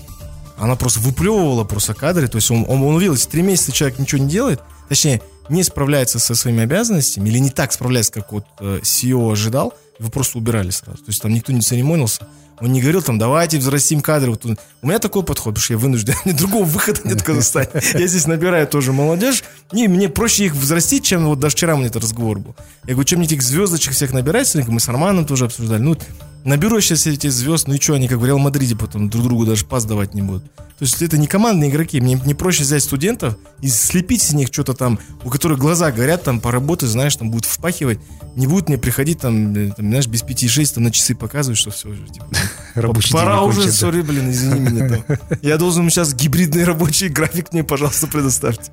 она просто выплевывала просто кадры, то есть он, он, он увидел, если три месяца человек ничего не делает, точнее, не справляется со своими обязанностями или не так справляется, как вот э, CEO ожидал, его просто убирали сразу. То есть там никто не церемонился. Он не говорил там, давайте взрастим кадры. Вот у меня такой подход, потому что я вынужден. Другого выхода нет в Казахстане. Я здесь набираю тоже молодежь. И мне проще их взрастить, чем вот даже вчера у меня этот разговор был. Я говорю, чем мне этих звездочек всех набирать? Мы с Арманом тоже обсуждали. Ну, наберу сейчас эти звезд, ну и что, они как в Реал Мадриде потом друг другу даже пас давать не будут. То есть это не командные игроки, мне не проще взять студентов и слепить из них что-то там, у которых глаза горят, там поработать, знаешь, там будут впахивать, не будут мне приходить там, э, там знаешь, без пяти шесть там на часы показывать, что все, типа, Рабочий пора уже, сори, блин, извини меня там. Я должен сейчас гибридный рабочий график мне, пожалуйста, предоставьте.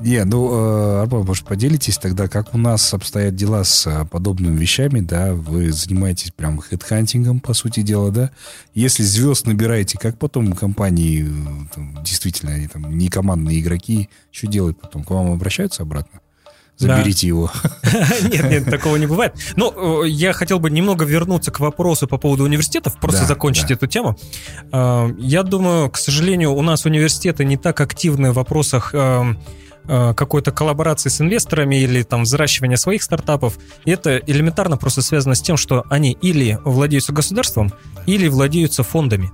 Не, ну, э, Арбан, может, поделитесь тогда, как у нас обстоят дела с э, подобными вещами, да? Вы занимаетесь прям хедхантингом, по сути дела, да? Если звезд набираете, как потом компании, э, там, действительно, они там не командные игроки, что делают потом? К вам обращаются обратно? Заберите да. его. Нет, нет, такого не бывает. Ну, я хотел бы немного вернуться к вопросу по поводу университетов, просто да, закончить да. эту тему. Я думаю, к сожалению, у нас университеты не так активны в вопросах Э, какой-то коллаборации с инвесторами или там взращивания своих стартапов. И это элементарно просто связано с тем, что они или владеются государством, или владеются фондами.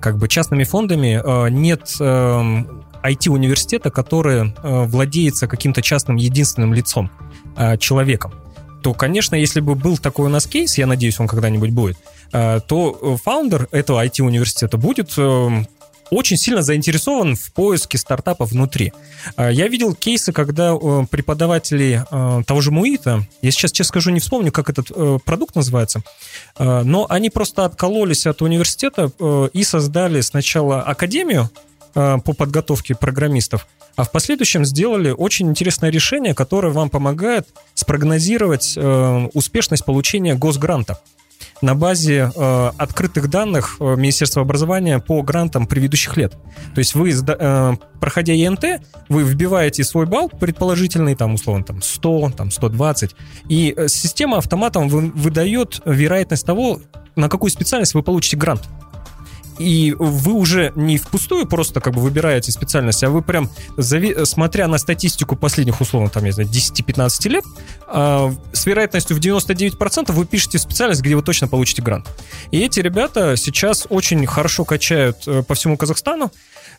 Как бы частными фондами э, нет IT-университета, который э, владеется каким-то частным единственным лицом, человеком. То, конечно, если бы был такой у нас кейс, я надеюсь, он когда-нибудь будет, то фаундер этого IT-университета будет очень сильно заинтересован в поиске стартапа внутри. Я видел кейсы, когда э, преподаватели э, того же Муита, я сейчас, честно скажу, не вспомню, как этот э, продукт называется, но они просто откололись от университета и создали сначала академию, э, по подготовке программистов, а в последующем сделали очень интересное решение, которое вам помогает спрогнозировать э, успешность получения госгранта. На базе э, открытых данных э, Министерства образования по грантам предыдущих лет. То есть вы, э, проходя ЕНТ, вы вбиваете свой балл предположительный, там, условно, там, 100, там, 120, и э, система автоматом вы, выдает вероятность того, на какую специальность вы получите грант и вы уже не впустую просто как бы выбираете специальность, а вы прям, зави... смотря на статистику последних, условно, там, я знаю, 10-15 лет, э, с вероятностью в 99% вы пишете специальность, где вы точно получите грант. И эти ребята сейчас очень хорошо качают э, по всему Казахстану.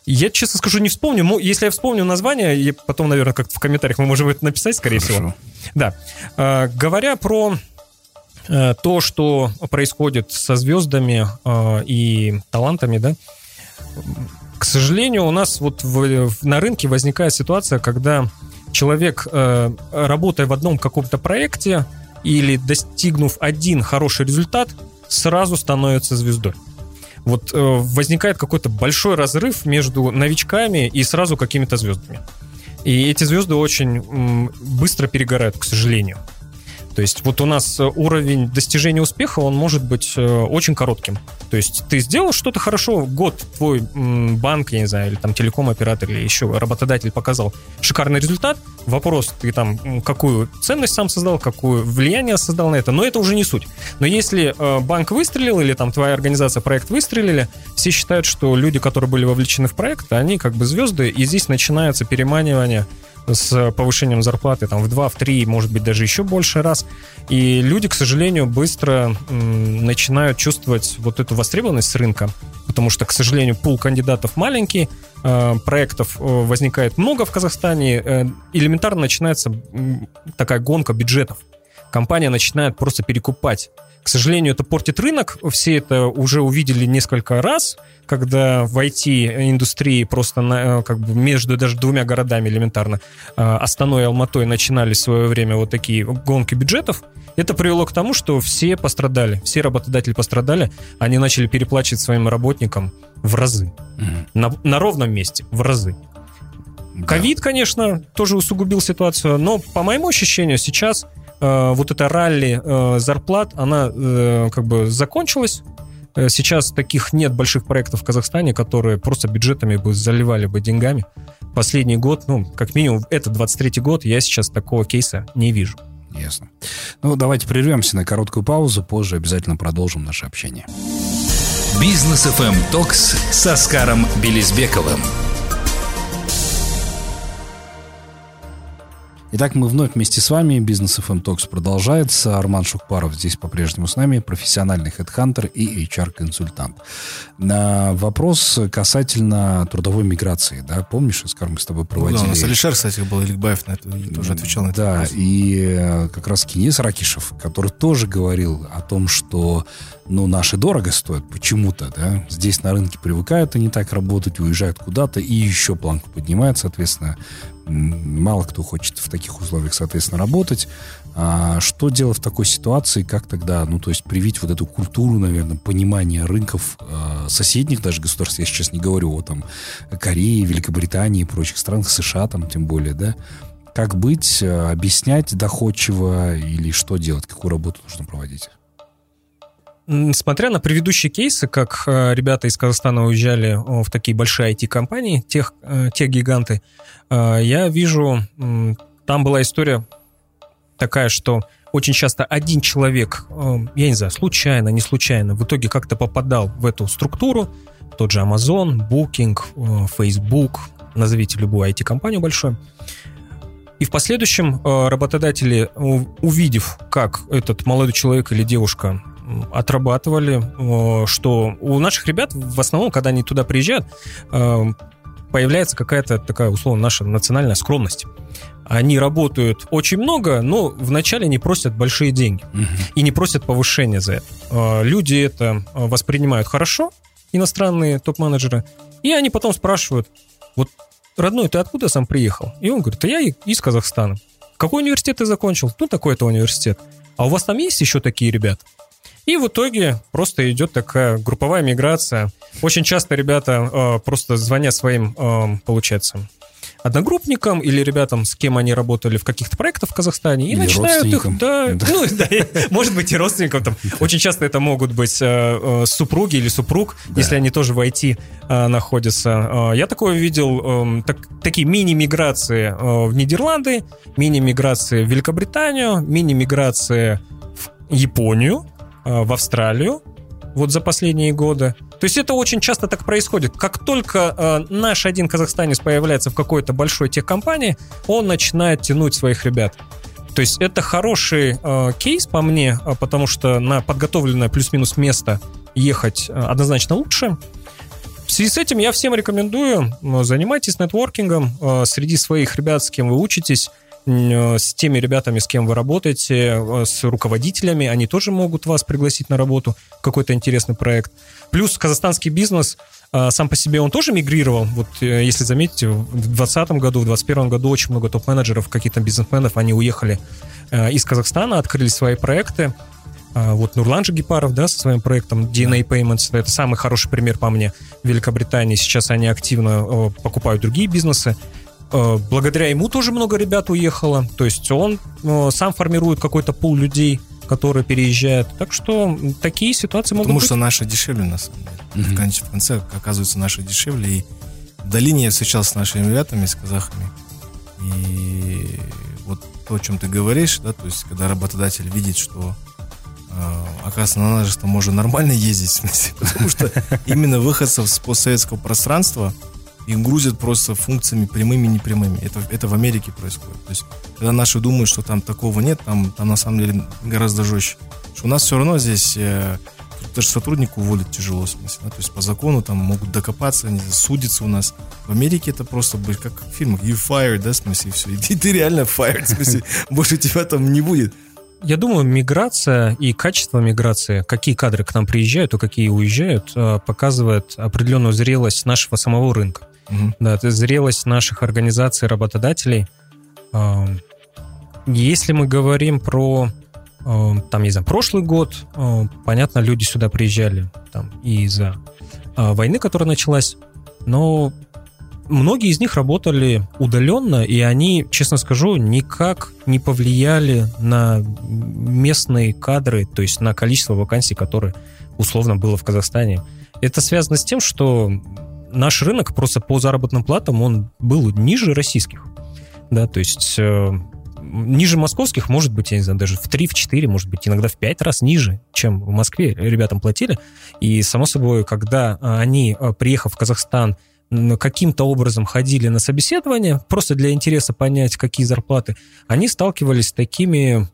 Я, честно скажу, не вспомню. Если я вспомню название, я потом, наверное, как-то в комментариях мы можем это написать, скорее Хорошо. всего. Да. Э, говоря про то, что происходит со звездами э, и талантами, да, к сожалению, у нас вот в, на рынке возникает ситуация, когда человек, э, работая в одном каком-то проекте или достигнув один хороший результат, сразу становится звездой. Вот возникает какой-то большой разрыв между новичками и сразу какими-то звездами. И эти звезды очень быстро перегорают, к сожалению. То есть вот у нас э, уровень достижения успеха, он может быть э, очень коротким. То есть ты сделал что-то хорошо, год твой банк, я не знаю, или там телеком-оператор, или еще работодатель показал шикарный результат. Вопрос, ты там какую ценность сам создал, какое влияние создал на это, но это уже не суть. Но если э, банк выстрелил, или там твоя организация, проект выстрелили, все считают, что люди, которые были вовлечены в проект, они как бы звезды, и здесь начинается переманивание с повышением зарплаты там в 2, в 3, может быть, даже еще больше раз. И люди, к сожалению, быстро начинают чувствовать вот эту востребованность с рынка, потому что, к сожалению, пул кандидатов маленький, э, проектов э, возникает много в Казахстане, э, элементарно начинается такая гонка бюджетов. Компания начинает просто перекупать к сожалению, это портит рынок. Все это уже увидели несколько раз, когда в IT-индустрии просто на, э, как бы между даже двумя городами элементарно, э, Астаной и Алматой, начинали в свое время вот такие гонки бюджетов. Это привело к тому, что все пострадали, все работодатели пострадали, они начали переплачивать своим работникам в разы. Mm-hmm. На, на ровном месте, в разы. Ковид, да. конечно, тоже усугубил ситуацию, но по моему ощущению сейчас Э, вот эта ралли э, зарплат, она э, как бы закончилась. Сейчас таких нет больших проектов в Казахстане, которые просто бюджетами бы заливали бы деньгами. Последний год, ну, как минимум, это 23-й год, я сейчас такого кейса не вижу. Ясно. Ну, давайте прервемся на короткую паузу, позже обязательно продолжим наше общение. Бизнес FM Токс с Оскаром Белизбековым. Итак, мы вновь вместе с вами. Бизнес FM Talks продолжается. Арман Шухпаров здесь по-прежнему с нами, профессиональный хедхантер и HR-консультант. На вопрос касательно трудовой миграции, да, помнишь, Оскар, мы с тобой проводили... Да, у нас Алишер, кстати, был Иликбаев на это, тоже отвечал на это. Да, вопрос. и э, как раз Кинес Ракишев, который тоже говорил о том, что ну, наши дорого стоят почему-то, да, здесь на рынке привыкают они так работать, уезжают куда-то и еще планку поднимают, соответственно, мало кто хочет в таких условиях, соответственно, работать. А что делать в такой ситуации, как тогда, ну, то есть привить вот эту культуру, наверное, понимания рынков э, соседних даже государств, я сейчас не говорю о там Корее, Великобритании и прочих странах, США там тем более, да, как быть, э, объяснять доходчиво или что делать, какую работу нужно проводить? Смотря на предыдущие кейсы, как э, ребята из Казахстана уезжали в такие большие IT-компании, тех, э, тех гиганты, э, я вижу, там была история такая, что очень часто один человек, я не знаю, случайно, не случайно, в итоге как-то попадал в эту структуру, тот же Amazon, Booking, Facebook, назовите любую IT-компанию большую, и в последующем работодатели, увидев, как этот молодой человек или девушка отрабатывали, что у наших ребят в основном, когда они туда приезжают, э, появляется какая-то такая, условно, наша национальная скромность. Они работают очень много, но вначале не просят большие деньги угу. и не просят повышения за это. Э, люди это воспринимают хорошо, иностранные топ-менеджеры, и они потом спрашивают, вот, родной, ты откуда сам приехал? И он говорит, а я из Казахстана. Какой университет ты закончил? Ну, такой-то университет. А у вас там есть еще такие ребята? И в итоге просто идет такая групповая миграция. Очень часто ребята э, просто звонят своим, э, получается, одногруппникам или ребятам, с кем они работали в каких-то проектах в Казахстане, и Или начинают их, да, Да. ну, да, может быть, и родственникам. Там. Очень часто это могут быть э, э, супруги или супруг, Да. если они тоже в IT э, находятся. Э, Я такое видел, э, так- такие мини-миграции э, в Нидерланды, мини-миграции в Великобританию, мини-миграции в Японию, в Австралию, вот за последние годы. То есть это очень часто так происходит. Как только э, наш один казахстанец появляется в какой-то большой техкомпании, он начинает тянуть своих ребят. То есть это хороший э, кейс по мне, э, потому что на подготовленное плюс-минус место ехать э, однозначно лучше. В связи с этим я всем рекомендую, э, занимайтесь нетворкингом э, среди своих ребят, с кем вы учитесь, э, с теми ребятами, с кем вы работаете, э, с руководителями, они тоже могут вас пригласить на работу какой-то интересный проект. Плюс казахстанский бизнес э, сам по себе он тоже мигрировал. Вот э, если заметите, в 2020 году, в 2021 году очень много топ-менеджеров, каких-то бизнесменов, они уехали э, из Казахстана, открыли свои проекты. А, Вот Нурлан Жигипаров, да, со своим проектом DNA Payments, это самый хороший пример по мне в Великобритании. Сейчас они активно э, покупают другие бизнесы. Э, Благодаря ему тоже много ребят уехало. То есть он э, сам формирует какой-то пул людей, которые переезжают. Так что такие ситуации могут Потому быть. что наши дешевле, на самом деле. Конце, в конце оказывается наши дешевле. И в долине я встречался с нашими ребятами, с казахами. И вот то, о чем ты говоришь, да, то есть когда работодатель видит, что э, оказывается, на нас же там можно нормально ездить, в смысле, потому что именно выходцев с постсоветского пространства их грузят просто функциями прямыми и непрямыми. Это, это в Америке происходит. То есть, когда наши думают, что там такого нет, там, там на самом деле гораздо жестче. Что у нас все равно здесь э, даже сотруднику уволить тяжело, в смысле. да, То есть по закону там могут докопаться, они судиться у нас. В Америке это просто будет как в фильмах. You fired, да, в смысле, и все. И ты, ты реально fired, в смысле, больше тебя там не будет. Я думаю, миграция и качество миграции, какие кадры к нам приезжают и какие уезжают, э, показывает определенную зрелость нашего самого рынка. Мгм. Да, это зрелость наших организаций, работодателей. Ам, Если мы говорим про, ам, там, не знаю, прошлый год, ам, понятно, люди сюда приезжали там из-за а, войны, которая началась, но многие из них работали удаленно, и они, честно скажу, никак не повлияли на местные кадры, то есть на количество вакансий, которые условно было в Казахстане. Это связано с тем, что наш рынок просто по заработным платам он был ниже российских. Да, то есть э, ниже московских, может быть, я не знаю, даже в 3, в 4, может быть, иногда в 5 раз ниже, чем в Москве ребятам платили. И, само собой, когда э, они, э, приехав в Казахстан, каким-то образом ходили на собеседование, просто для интереса понять, какие зарплаты, они сталкивались с такими,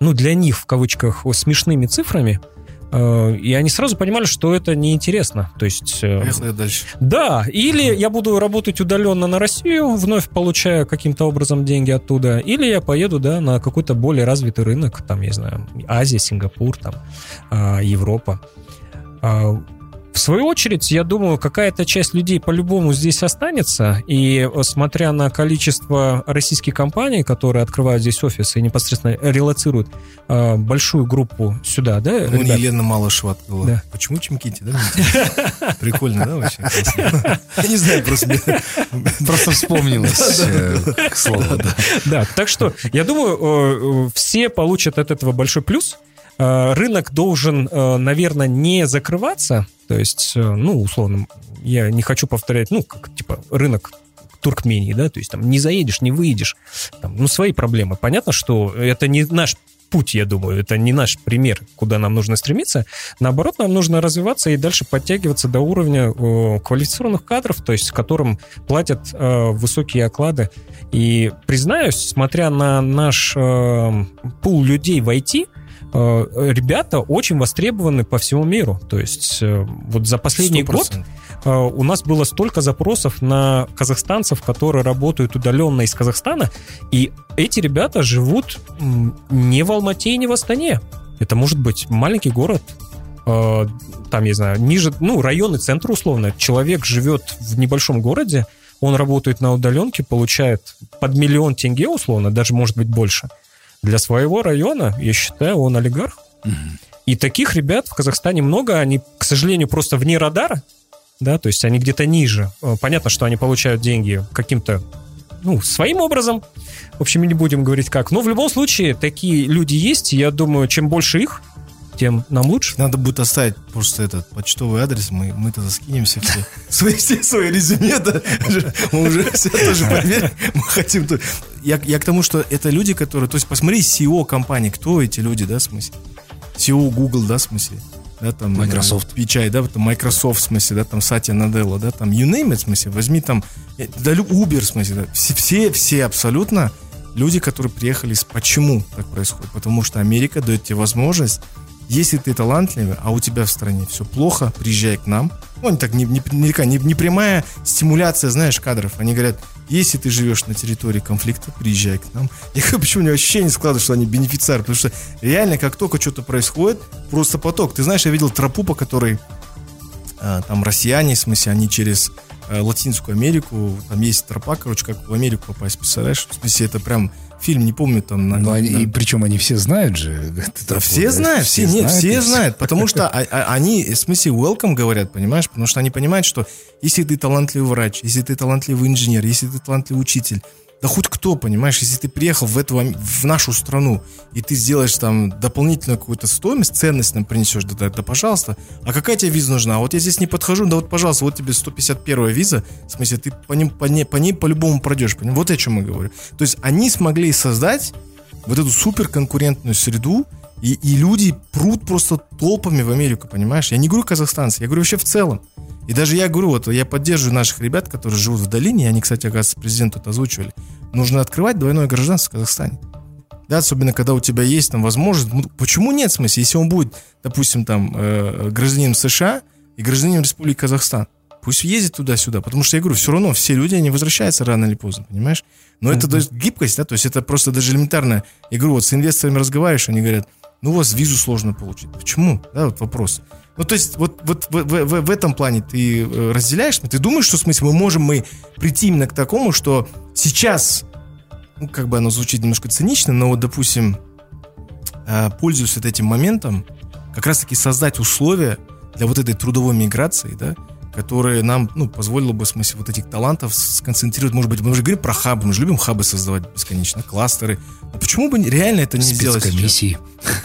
ну, для них, в кавычках, смешными цифрами, и они сразу понимали, что это неинтересно. То есть... э, Поехали дальше. да, или я буду работать удаленно на Россию, вновь получая каким-то образом деньги оттуда, или я поеду, да, на какой-то более развитый рынок, там, я знаю, Азия, Сингапур, там, а, Европа. В свою очередь, я думаю, какая-то часть людей по-любому здесь останется, и э, смотря на количество российских компаний, которые открывают здесь офисы и непосредственно релацируют а, большую группу сюда, да, Ну, ребят? Елена Малышева открыла. Да. Почему Чемкити, да? Прикольно, да, вообще? Я не знаю, просто Просто вспомнилось, э, к слову, да. Так что я думаю, э, э, все получат от этого большой плюс. Э, Рынок должен, э, наверное, не закрываться. То есть, э, ну, условно, я не хочу повторять, ну, как, типа, рынок Туркмении, да, то есть там не заедешь, не выедешь, там, ну, свои проблемы. Понятно, что это не наш путь, я думаю, это не наш пример, куда нам нужно стремиться. Наоборот, нам нужно развиваться и дальше подтягиваться до уровня э, квалифицированных кадров, то есть которым платят э, высокие оклады. И признаюсь, смотря на наш э, пул людей в IT, ребята очень востребованы по всему миру. То есть э, вот за последний год 100%. э, у нас было столько запросов на казахстанцев, которые работают удаленно из Казахстана, и эти ребята живут не в Алмате и не в Астане. Это может быть маленький город, э, там, я знаю, ниже, ну, районный центр условно. Человек живет в небольшом городе, он работает на удаленке, получает под миллион тенге условно, даже может быть больше. Для своего района, я считаю, он олигарх. И таких ребят в Казахстане много, они, к сожалению, просто вне радара, да, то есть они где-то ниже. Э, Понятно, что они получают деньги каким-то, ну, своим образом. В общем, мы не будем говорить как. Но в любом случае, такие люди есть, я думаю, чем больше их, тем нам лучше. Надо будет оставить просто этот почтовый адрес, мы, мы тогда скинемся все. Свои, все свои резюме, да. Мы уже все тоже проверим. Мы хотим... то- Я, я к тому, что это люди, которые... То есть посмотри, CEO компании, кто эти люди, да, в смысле? CEO Google, да, в смысле? Да, там, Microsoft. э, Пичай, да, вот там Microsoft, в смысле, да, там Сатья Наделла, да, там you name it, в смысле, возьми там, э, да, Uber, в смысле, да, все, все, все абсолютно люди, которые приехали с... Почему так происходит? Потому что Америка дает тебе возможность если ты талантливый, а у тебя в стране все плохо, приезжай к нам. Ну, они так не, не, не, не- прямая стимуляция, знаешь, кадров. Они говорят, если ты живешь на территории конфликта, приезжай к нам. Я говорю, почему у меня ощущение складывается, что они бенефициары, потому что реально, как только что-то происходит, просто поток. Ты знаешь, я видел тропу, по которой а, там россияне, в смысле, они через Латинскую Америку, там есть тропа, короче, как в Америку попасть, представляешь? В смысле, это прям фильм, не помню, там... на- Но они- на- и причем они все знают же. эту да все знают, все, нет, и все все. знают, потому что а- а- они, в смысле, welcome говорят, понимаешь, потому что они понимают, что если ты талантливый врач, если ты талантливый инженер, если ты талантливый учитель, да хоть кто, понимаешь, если ты приехал в эту, в нашу страну, и ты сделаешь там дополнительную какую-то стоимость, ценность нам принесешь, да, да, да, пожалуйста, а какая тебе виза нужна? Вот я здесь не подхожу, да вот, пожалуйста, вот тебе 151 виза, в смысле, ты по, ним, по, ней, по ней по-любому пройдешь, понимаешь? вот о чем я говорю. То есть они смогли создать вот эту суперконкурентную среду, и, и люди прут просто толпами в Америку, понимаешь? Я не говорю казахстанцы, я говорю вообще в целом. И даже я говорю, вот я поддерживаю наших ребят, которые живут в долине, они, кстати, оказывается, президенту это озвучивали. Нужно открывать двойное гражданство в Казахстане. Да, особенно когда у тебя есть там возможность. ну, почему нет в смысле, если он будет, допустим, там э, гражданином США и гражданином Республики Казахстан? Пусть ездит туда-сюда, потому что я говорю, все равно все люди, они возвращаются рано или поздно, понимаешь? Но это дает гибкость, да, то есть это просто даже элементарно. Я говорю, вот с инвесторами разговариваешь, они говорят, ну у вас визу сложно получить. Почему? Да, вот вопрос. Ну, то есть, вот, вот в, в- в- этом плане ты э, разделяешь, ты думаешь, что в смысле мы можем мы прийти именно к такому, что сейчас, ну, как бы оно звучит немножко цинично, но вот, допустим, э, пользуясь вот этим моментом, как раз-таки создать условия для вот этой трудовой миграции, да, которые нам, ну, позволило бы, в смысле, вот этих талантов сконцентрировать, может быть, мы уже говорим про хабы, мы же любим хабы создавать бесконечно, кластеры. Но почему бы реально это не сделать? Спецкомиссии.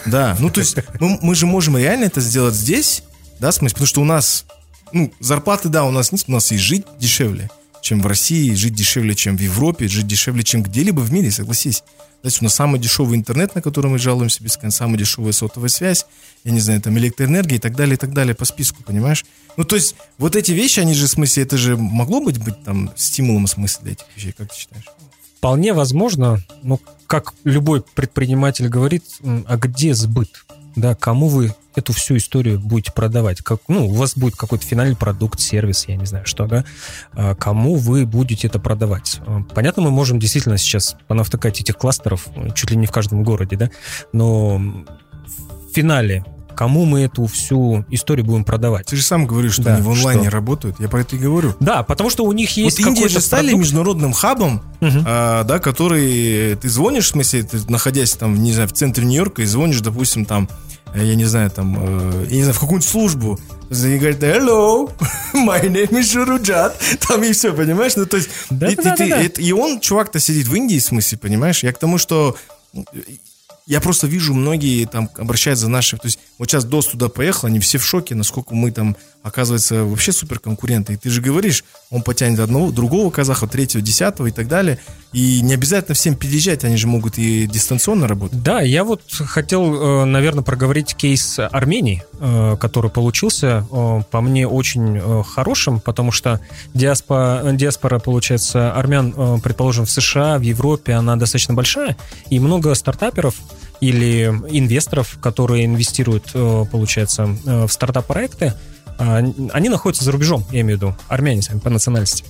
Да, ну то есть мы, мы же можем реально это сделать здесь, да, в смысле, потому что у нас, ну, зарплаты, да, у нас нет, у нас и жить дешевле, чем в России, жить дешевле, чем в Европе, жить дешевле, чем где-либо в мире, согласись. Есть у нас самый дешевый интернет, на который мы жалуемся без конца, самая дешевая сотовая связь, я не знаю, там электроэнергия и так далее, и так далее по списку, понимаешь? Ну, то есть вот эти вещи, они же, в смысле, это же могло быть, быть там стимулом, в смысле, для этих вещей, как ты считаешь? Вполне возможно, но как любой предприниматель говорит, а где сбыт? Да, кому вы эту всю историю будете продавать? Как, ну, у вас будет какой-то финальный продукт, сервис, я не знаю что, да? А кому вы будете это продавать? А, Понятно, мы можем действительно сейчас понавтыкать этих кластеров э, чуть ли не в каждом городе, да? Но в финале кому мы эту всю историю будем продавать? Ты же сам говоришь, что Да, они в онлайне что? работают, я про это и говорю. Да, потому что у них есть вот Индия же стали продукт. международным хабом, Мгм. а, да, который ты звонишь, в смысле, ты находясь там, не знаю, в центре Нью-Йорка и звонишь, допустим, там, я не знаю, там, э, я не знаю, в какую-нибудь службу. И говорят, hello, my name is Шуруджат. Там и все, понимаешь? Ну, то есть, Да, и, да, и да, ты- да. это- и он, чувак-то, сидит в Индии, в смысле, понимаешь? Я к тому, что э, я просто вижу, многие там обращаются за наши... То есть вот сейчас ДОС туда поехал, они все в шоке, насколько мы там, оказывается, вообще супер конкуренты. И ты же говоришь, он потянет одного, другого казаха, третьего, десятого и так далее. И не обязательно всем переезжать, они же могут и дистанционно работать. Да, я вот хотел, наверное, проговорить кейс Армении, э, который получился, э, по мне, очень э, хорошим, потому что диаспора, диаспора, получается, армян, э, предположим, в США, в Европе, она достаточно большая, и много стартаперов или инвесторов, которые инвестируют, э, получается, э, в стартап-проекты, э, они находятся за рубежом, я имею в виду, армяне сами по национальности.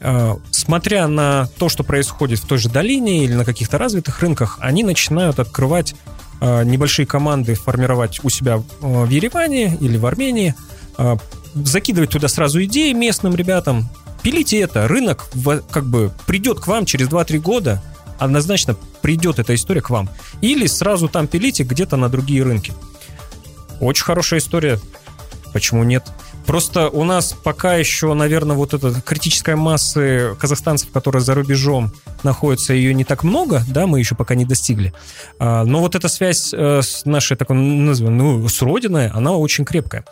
Э, Смотря на то, что происходит в той же долине или на каких-то развитых рынках, они начинают открывать небольшие команды, формировать у себя в Ереване или в Армении, закидывать туда сразу идеи местным ребятам. Пилите это, рынок как бы придет к вам через 2-3 года, однозначно придет эта история к вам. Или сразу там пилите где-то на другие рынки. Очень хорошая история. Почему нет? Просто у нас пока еще, наверное, вот эта критическая масса казахстанцев, которые за рубежом находятся, ее не так много, да, мы еще пока не достигли. А, но вот эта связь э, с нашей, такой назовем, ну, с родиной, она очень крепкая.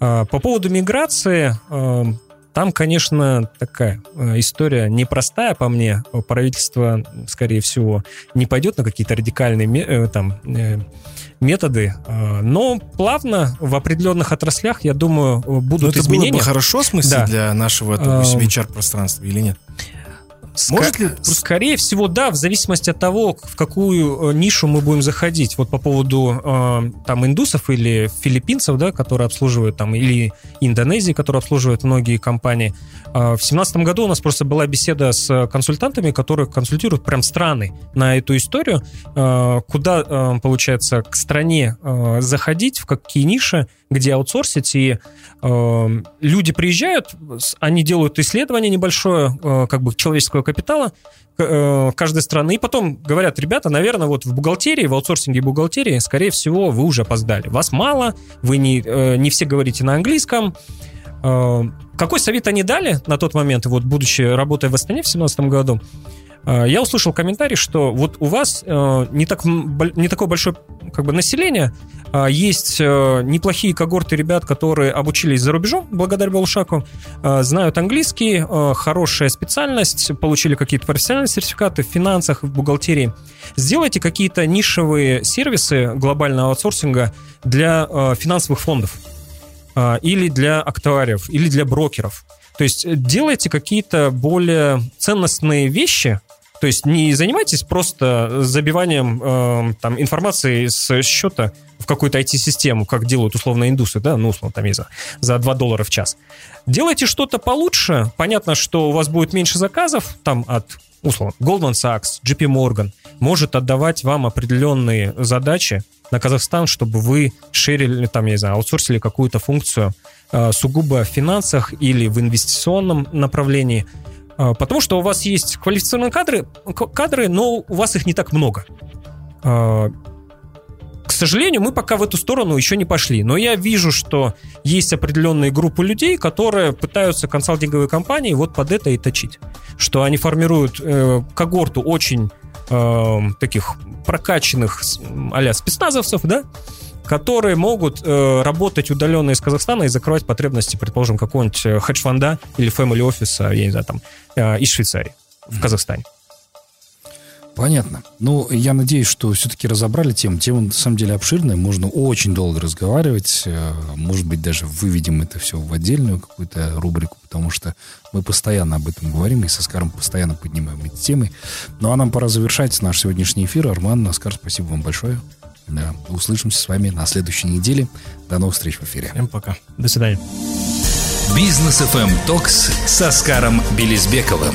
А, по поводу миграции, э, там, конечно, такая э, история непростая по мне. Правительство, скорее всего, не пойдет на какие-то радикальные там методы, э, но плавно в определенных отраслях, я думаю, будут но это изменения. было бы хорошо, в смысле, да. для нашего, допустим, HR-пространства или нет? Может ли... Скорее всего, да, в зависимости от того, в какую э, нишу мы будем заходить. Вот по поводу э, там индусов или филиппинцев, да, которые обслуживают там, или Индонезии, которые обслуживают многие компании. Э, в семнадцатом году у нас просто была беседа с консультантами, которые консультируют прям страны на эту историю, э, куда, э, получается, к стране э, заходить, в какие ниши, где аутсорсить, и э, люди приезжают, они делают исследование небольшое, э, как бы человеческого капитала э, каждой страны, и потом говорят, ребята, наверное, вот в бухгалтерии, в аутсорсинге бухгалтерии, скорее всего, вы уже опоздали. Вас мало, вы не, э, не все говорите на английском. Э, какой совет они дали на тот момент, вот будучи работая в Астане в 2017 году? Э, я услышал комментарий, что вот у вас э, не, так, не такое большое как бы, население, а есть э, неплохие когорты ребят, которые обучились за рубежом, благодаря Балушаку, знают английский, хорошая специальность, получили какие-то профессиональные сертификаты в финансах, в бухгалтерии. Сделайте какие-то нишевые сервисы глобального аутсорсинга для финансовых фондов или для актуариев, или для брокеров. То есть делайте какие-то более ценностные вещи, то есть не занимайтесь просто забиванием э, там, информации с счета в какую-то IT-систему, как делают условно индусы, да, ну, условно, там, за, за 2 доллара в час. Делайте что-то получше. Понятно, что у вас будет меньше заказов, там, от, условно, Goldman Sachs, JP Morgan, может отдавать вам определенные задачи на Казахстан, чтобы вы шерили, там, я не знаю, аутсорсили какую-то функцию э, сугубо в финансах или в инвестиционном направлении – потому что у вас есть квалифицированные кадры, кадры, но у вас их не так много. А, к сожалению, мы пока в эту сторону еще не пошли. Но я вижу, что есть определенные группы людей, которые пытаются консалтинговые компании вот под это и точить. Что они формируют э, когорту очень э, таких прокачанных а спецназовцев, да, которые могут э, работать удаленно из Казахстана и закрывать потребности, предположим, какого-нибудь э, хедж-фонда или family офиса, я не знаю, там, э, из Швейцарии в Казахстане. Понятно. Ну, я надеюсь, что все-таки разобрали тему. Тема, на самом деле, обширная. Можно очень долго разговаривать. Э, может быть, даже выведем это все в отдельную какую-то рубрику, потому что мы постоянно об этом говорим, и с Оскаром постоянно поднимаем эти темы. Ну, а нам пора завершать наш сегодняшний эфир. Арман, Оскар, спасибо вам большое. Да. Услышимся с вами на следующей неделе. До новых встреч в эфире. Всем пока. До свидания. Бизнес FM Токс с Оскаром Белизбековым.